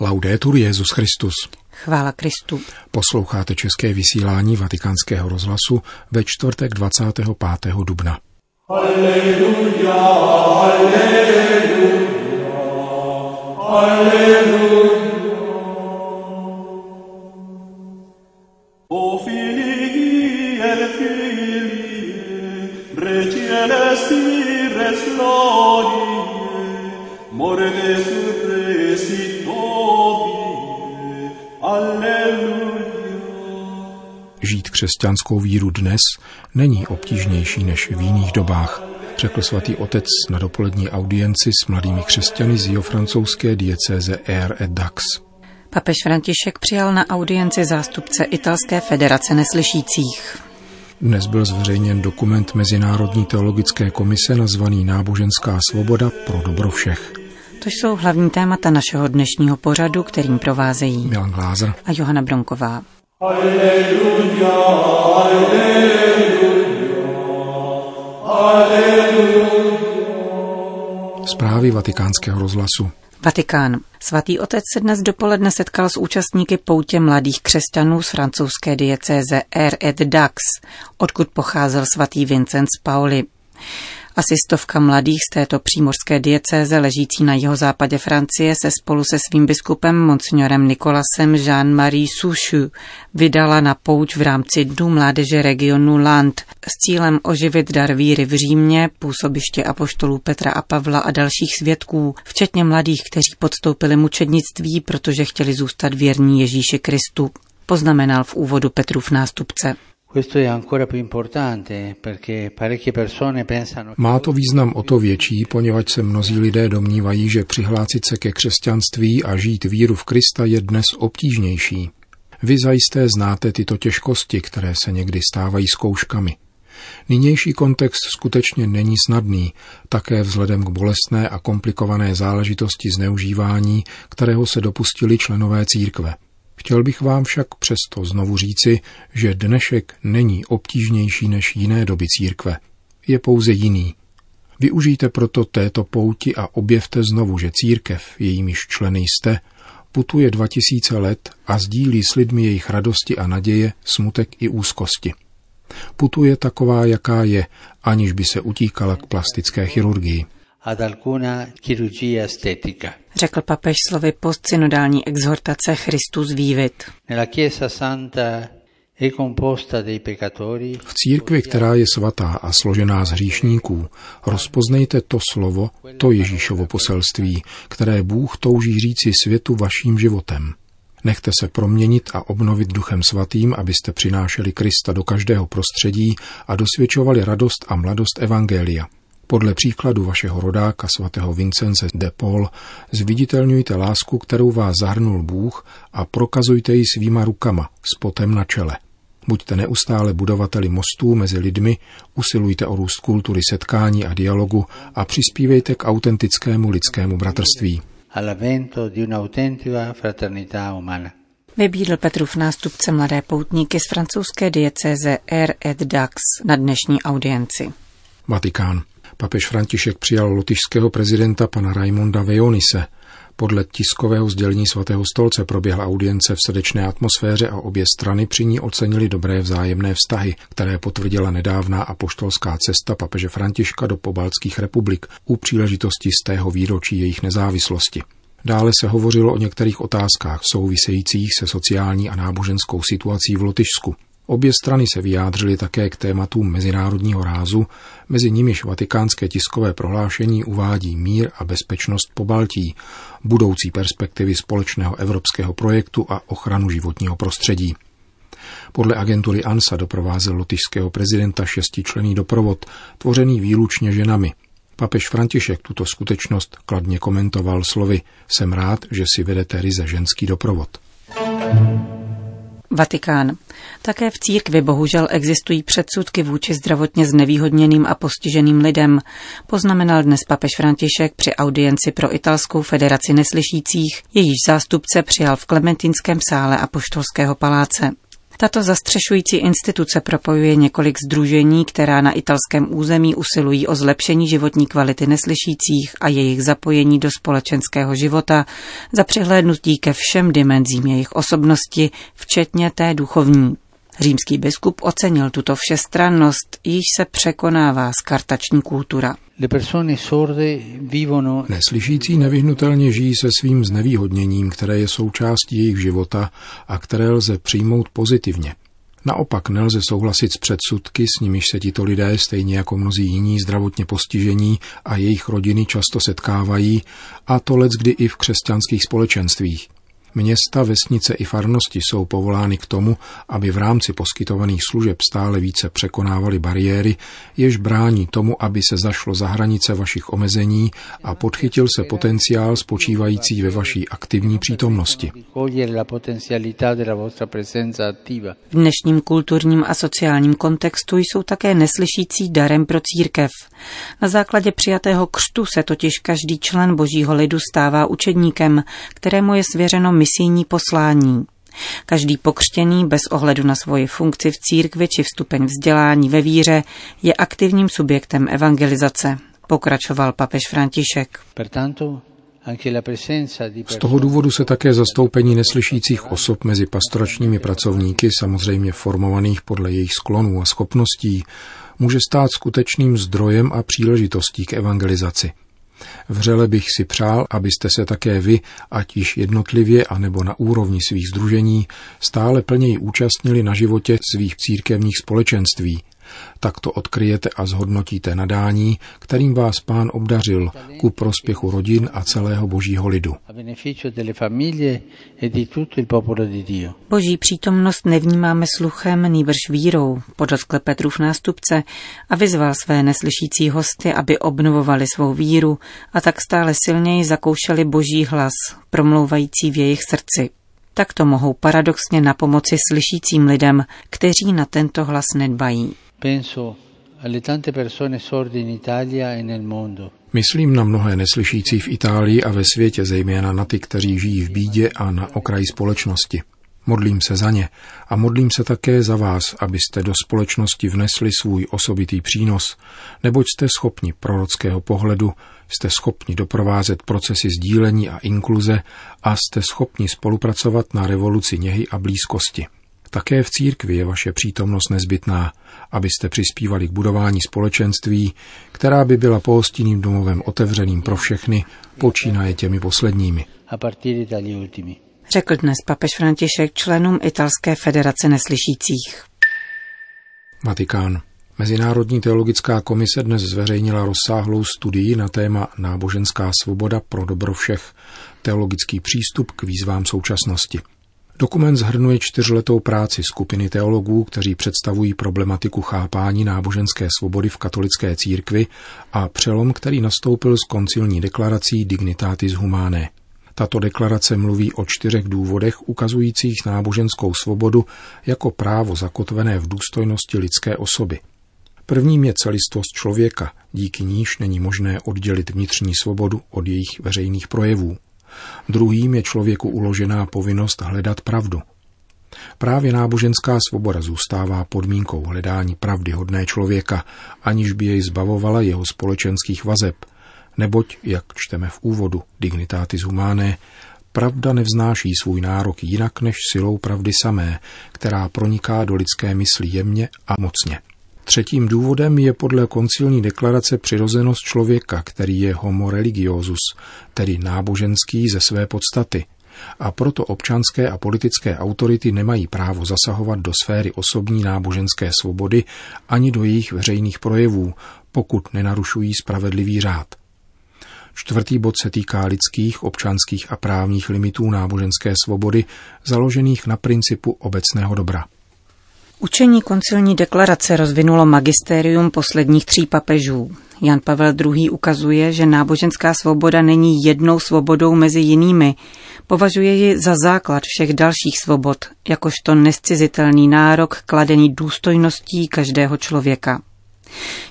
Laudetur Jezus Christus. Chvála Kristu. Posloucháte české vysílání Vatikánského rozhlasu ve čtvrtek 25. dubna. Alleluja, alleluja, alleluja. O filii et filii, recelesti res morte suppressit křesťanskou víru dnes není obtížnější než v jiných dobách, řekl svatý otec na dopolední audienci s mladými křesťany z francouzské diecéze Air et Dax. Papež František přijal na audienci zástupce Italské federace neslyšících. Dnes byl zveřejněn dokument Mezinárodní teologické komise nazvaný Náboženská svoboda pro dobro všech. To jsou hlavní témata našeho dnešního pořadu, kterým provázejí Milan Glázer a Johana Bronková. Alleluja, alleluja, alleluja. Zprávy vatikánského rozhlasu. Vatikán. Svatý otec se dnes dopoledne setkal s účastníky poutě mladých křesťanů z francouzské diecéze R. et Dax, odkud pocházel svatý Vincent z Pauli. Asi stovka mladých z této přímořské diecéze ležící na jeho západě Francie se spolu se svým biskupem monsignorem Nikolasem Jean-Marie Souchu vydala na pouť v rámci Dnu mládeže regionu Land s cílem oživit dar víry v Římě, působiště apoštolů Petra a Pavla a dalších svědků, včetně mladých, kteří podstoupili mučednictví, protože chtěli zůstat věrní Ježíši Kristu, poznamenal v úvodu Petrův nástupce. Má to význam o to větší, poněvadž se mnozí lidé domnívají, že přihlásit se ke křesťanství a žít víru v Krista je dnes obtížnější. Vy zajisté znáte tyto těžkosti, které se někdy stávají zkouškami. Nynější kontext skutečně není snadný, také vzhledem k bolestné a komplikované záležitosti zneužívání, kterého se dopustili členové církve. Chtěl bych vám však přesto znovu říci, že dnešek není obtížnější než jiné doby církve. Je pouze jiný. Využijte proto této pouti a objevte znovu, že církev, jejímiž členy jste, putuje 2000 let a sdílí s lidmi jejich radosti a naděje, smutek i úzkosti. Putuje taková, jaká je, aniž by se utíkala k plastické chirurgii ad alcuna chirurgia estetica. Řekl papež slovy postsynodální exhortace Christus vivit. Nella Chiesa Santa v církvi, která je svatá a složená z hříšníků, rozpoznejte to slovo, to Ježíšovo poselství, které Bůh touží říci světu vaším životem. Nechte se proměnit a obnovit duchem svatým, abyste přinášeli Krista do každého prostředí a dosvědčovali radost a mladost Evangelia. Podle příkladu vašeho rodáka svatého Vincence de Paul zviditelňujte lásku, kterou vás zahrnul Bůh a prokazujte ji svýma rukama s potem na čele. Buďte neustále budovateli mostů mezi lidmi, usilujte o růst kultury setkání a dialogu a přispívejte k autentickému lidskému bratrství. Vybídl Petrův nástupce mladé poutníky z francouzské diecéze R. et Dax na dnešní audienci. Vatikán. Papež František přijal lotyšského prezidenta pana Raimonda Vejonise. Podle tiskového sdělení svatého stolce proběhla audience v srdečné atmosféře a obě strany při ní ocenili dobré vzájemné vztahy, které potvrdila nedávná apoštolská cesta papeže Františka do pobaltských republik u příležitosti z tého výročí jejich nezávislosti. Dále se hovořilo o některých otázkách souvisejících se sociální a náboženskou situací v Lotyšsku. Obě strany se vyjádřily také k tématům mezinárodního rázu, mezi nimiž vatikánské tiskové prohlášení uvádí mír a bezpečnost po Baltí, budoucí perspektivy společného evropského projektu a ochranu životního prostředí. Podle agentury ANSA doprovázel lotyšského prezidenta šestičlený doprovod, tvořený výlučně ženami. Papež František tuto skutečnost kladně komentoval slovy Jsem rád, že si vedete ryze ženský doprovod. Vatikán. Také v církvi bohužel existují předsudky vůči zdravotně znevýhodněným a postiženým lidem, poznamenal dnes papež František při audienci pro italskou federaci neslyšících, jejíž zástupce přijal v Klementinském sále Apoštolského paláce. Tato zastřešující instituce propojuje několik združení, která na italském území usilují o zlepšení životní kvality neslyšících a jejich zapojení do společenského života za přihlédnutí ke všem dimenzím jejich osobnosti, včetně té duchovní. Římský biskup ocenil tuto všestrannost, již se překonává skartační kultura. Neslyšící nevyhnutelně žijí se svým znevýhodněním, které je součástí jejich života a které lze přijmout pozitivně. Naopak nelze souhlasit s předsudky, s nimiž se tito lidé, stejně jako mnozí jiní zdravotně postižení a jejich rodiny často setkávají, a to lec kdy i v křesťanských společenstvích. Města, vesnice i farnosti jsou povolány k tomu, aby v rámci poskytovaných služeb stále více překonávaly bariéry, jež brání tomu, aby se zašlo za hranice vašich omezení a podchytil se potenciál spočívající ve vaší aktivní přítomnosti. V dnešním kulturním a sociálním kontextu jsou také neslyšící darem pro církev. Na základě přijatého křtu se totiž každý člen božího lidu stává učedníkem, kterému je svěřeno misijní poslání. Každý pokřtěný bez ohledu na svoji funkci v církvi či vstupeň vzdělání ve víře je aktivním subjektem evangelizace, pokračoval papež František. Z toho důvodu se také zastoupení neslyšících osob mezi pastoračními pracovníky, samozřejmě formovaných podle jejich sklonů a schopností, může stát skutečným zdrojem a příležitostí k evangelizaci – Vřele bych si přál, abyste se také vy, ať již jednotlivě a nebo na úrovni svých združení, stále plněji účastnili na životě svých církevních společenství, tak to odkryjete a zhodnotíte nadání, kterým vás pán obdařil ku prospěchu rodin a celého božího lidu. E Boží přítomnost nevnímáme sluchem, nýbrž vírou, podotkl Petrův nástupce a vyzval své neslyšící hosty, aby obnovovali svou víru a tak stále silněji zakoušeli boží hlas, promlouvající v jejich srdci. Tak to mohou paradoxně na pomoci slyšícím lidem, kteří na tento hlas nedbají. Penso alle tante persone sorde in Italia e nel mondo. Myslím na mnohé neslyšící v Itálii a ve světě, zejména na ty, kteří žijí v bídě a na okraji společnosti. Modlím se za ně a modlím se také za vás, abyste do společnosti vnesli svůj osobitý přínos, neboť jste schopni prorockého pohledu, jste schopni doprovázet procesy sdílení a inkluze a jste schopni spolupracovat na revoluci něhy a blízkosti. Také v církvi je vaše přítomnost nezbytná, abyste přispívali k budování společenství, která by byla pohostinným domovem otevřeným pro všechny, počínaje těmi posledními. Řekl dnes papež František členům Italské federace neslyšících. Vatikán. Mezinárodní teologická komise dnes zveřejnila rozsáhlou studii na téma Náboženská svoboda pro dobro všech, teologický přístup k výzvám současnosti – Dokument zhrnuje čtyřletou práci skupiny teologů, kteří představují problematiku chápání náboženské svobody v katolické církvi a přelom, který nastoupil s koncilní deklarací Dignitatis Humanae. Tato deklarace mluví o čtyřech důvodech ukazujících náboženskou svobodu jako právo zakotvené v důstojnosti lidské osoby. Prvním je celistvost člověka, díky níž není možné oddělit vnitřní svobodu od jejich veřejných projevů. Druhým je člověku uložená povinnost hledat pravdu. Právě náboženská svoboda zůstává podmínkou hledání pravdy hodné člověka, aniž by jej zbavovala jeho společenských vazeb, neboť, jak čteme v úvodu Dignitatis Humanae, pravda nevznáší svůj nárok jinak než silou pravdy samé, která proniká do lidské mysli jemně a mocně. Třetím důvodem je podle koncilní deklarace přirozenost člověka, který je homo religiosus, tedy náboženský ze své podstaty. A proto občanské a politické autority nemají právo zasahovat do sféry osobní náboženské svobody ani do jejich veřejných projevů, pokud nenarušují spravedlivý řád. Čtvrtý bod se týká lidských, občanských a právních limitů náboženské svobody, založených na principu obecného dobra. Učení koncilní deklarace rozvinulo magistérium posledních tří papežů. Jan Pavel II. ukazuje, že náboženská svoboda není jednou svobodou mezi jinými. Považuje ji za základ všech dalších svobod, jakožto nescizitelný nárok kladený důstojností každého člověka.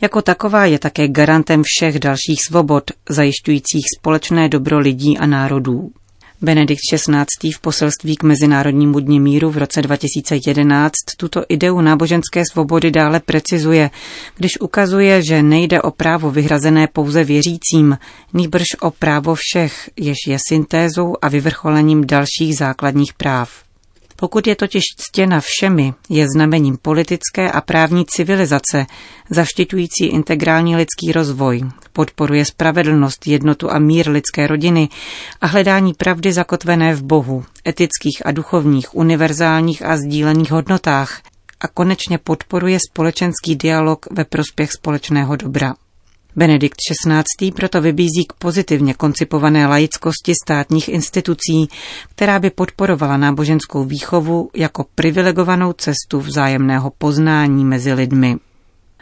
Jako taková je také garantem všech dalších svobod, zajišťujících společné dobro lidí a národů. Benedikt XVI. v poselství k Mezinárodnímu dni míru v roce 2011 tuto ideu náboženské svobody dále precizuje, když ukazuje, že nejde o právo vyhrazené pouze věřícím, nýbrž o právo všech, jež je syntézou a vyvrcholením dalších základních práv. Pokud je totiž ctěna všemi, je znamením politické a právní civilizace, zaštiťující integrální lidský rozvoj, podporuje spravedlnost, jednotu a mír lidské rodiny a hledání pravdy zakotvené v Bohu, etických a duchovních, univerzálních a sdílených hodnotách a konečně podporuje společenský dialog ve prospěch společného dobra. Benedikt XVI. proto vybízí k pozitivně koncipované laickosti státních institucí, která by podporovala náboženskou výchovu jako privilegovanou cestu vzájemného poznání mezi lidmi.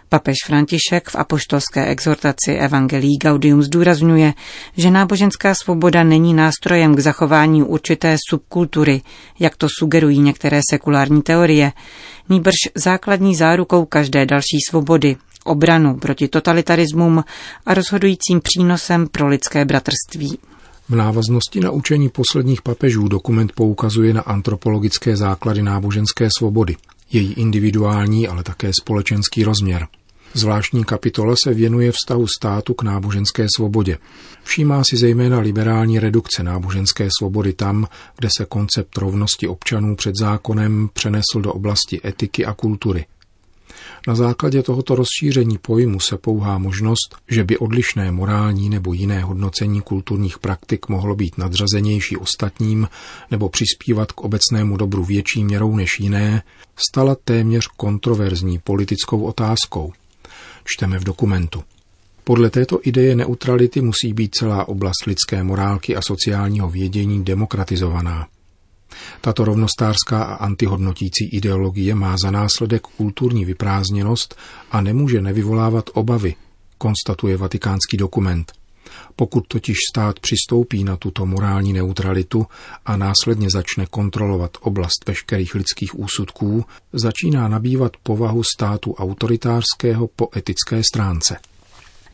Papež František v apoštolské exhortaci Evangelii Gaudium zdůrazňuje, že náboženská svoboda není nástrojem k zachování určité subkultury, jak to sugerují některé sekulární teorie, nýbrž základní zárukou každé další svobody, obranu proti totalitarismům a rozhodujícím přínosem pro lidské bratrství. V návaznosti na učení posledních papežů dokument poukazuje na antropologické základy náboženské svobody, její individuální, ale také společenský rozměr. Zvláštní kapitola se věnuje vztahu státu k náboženské svobodě. Všímá si zejména liberální redukce náboženské svobody tam, kde se koncept rovnosti občanů před zákonem přenesl do oblasti etiky a kultury – na základě tohoto rozšíření pojmu se pouhá možnost, že by odlišné morální nebo jiné hodnocení kulturních praktik mohlo být nadřazenější ostatním nebo přispívat k obecnému dobru větší měrou než jiné, stala téměř kontroverzní politickou otázkou. Čteme v dokumentu. Podle této ideje neutrality musí být celá oblast lidské morálky a sociálního vědění demokratizovaná. Tato rovnostářská a antihodnotící ideologie má za následek kulturní vyprázdněnost a nemůže nevyvolávat obavy, konstatuje vatikánský dokument. Pokud totiž stát přistoupí na tuto morální neutralitu a následně začne kontrolovat oblast veškerých lidských úsudků, začíná nabývat povahu státu autoritářského po etické stránce.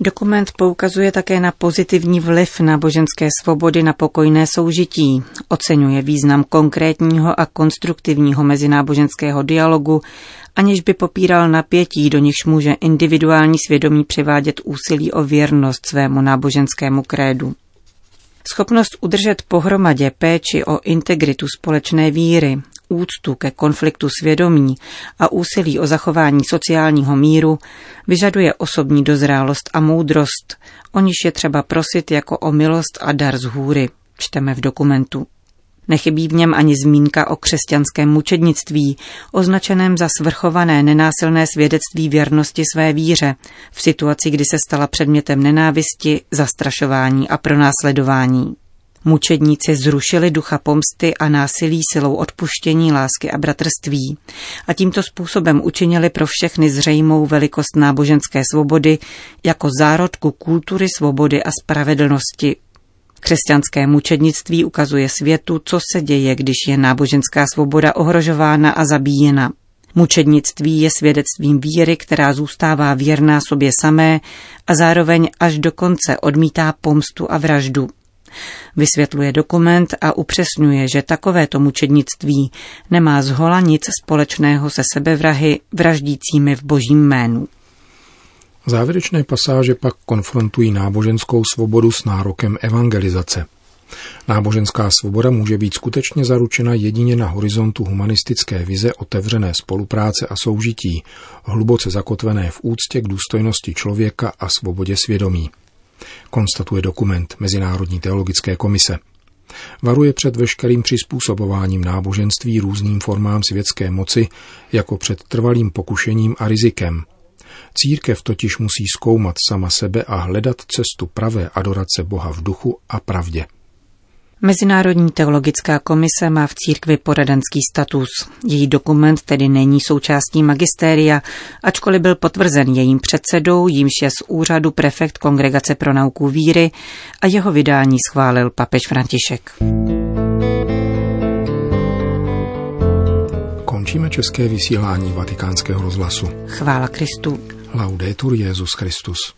Dokument poukazuje také na pozitivní vliv náboženské svobody na pokojné soužití, oceňuje význam konkrétního a konstruktivního mezináboženského dialogu, aniž by popíral napětí, do nichž může individuální svědomí přivádět úsilí o věrnost svému náboženskému krédu. Schopnost udržet pohromadě péči o integritu společné víry, úctu ke konfliktu svědomí a úsilí o zachování sociálního míru vyžaduje osobní dozrálost a moudrost, o níž je třeba prosit jako o milost a dar z hůry, čteme v dokumentu. Nechybí v něm ani zmínka o křesťanském mučednictví, označeném za svrchované nenásilné svědectví věrnosti své víře, v situaci, kdy se stala předmětem nenávisti, zastrašování a pronásledování. Mučedníci zrušili ducha pomsty a násilí silou odpuštění, lásky a bratrství a tímto způsobem učinili pro všechny zřejmou velikost náboženské svobody jako zárodku kultury svobody a spravedlnosti. Křesťanské mučednictví ukazuje světu, co se děje, když je náboženská svoboda ohrožována a zabíjena. Mučednictví je svědectvím víry, která zůstává věrná sobě samé a zároveň až do konce odmítá pomstu a vraždu. Vysvětluje dokument a upřesňuje, že takovéto mučednictví nemá zhola nic společného se sebevrahy vraždícími v božím jménu. Závěrečné pasáže pak konfrontují náboženskou svobodu s nárokem evangelizace. Náboženská svoboda může být skutečně zaručena jedině na horizontu humanistické vize otevřené spolupráce a soužití, hluboce zakotvené v úctě k důstojnosti člověka a svobodě svědomí konstatuje dokument Mezinárodní teologické komise. Varuje před veškerým přizpůsobováním náboženství různým formám světské moci, jako před trvalým pokušením a rizikem. Církev totiž musí zkoumat sama sebe a hledat cestu pravé adorace Boha v duchu a pravdě. Mezinárodní teologická komise má v církvi poradenský status. Její dokument tedy není součástí magistéria, ačkoliv byl potvrzen jejím předsedou, jímž je z úřadu prefekt Kongregace pro nauku víry a jeho vydání schválil papež František. Končíme české vysílání vatikánského rozhlasu. Chvála Kristu. Laudetur Jezus Christus.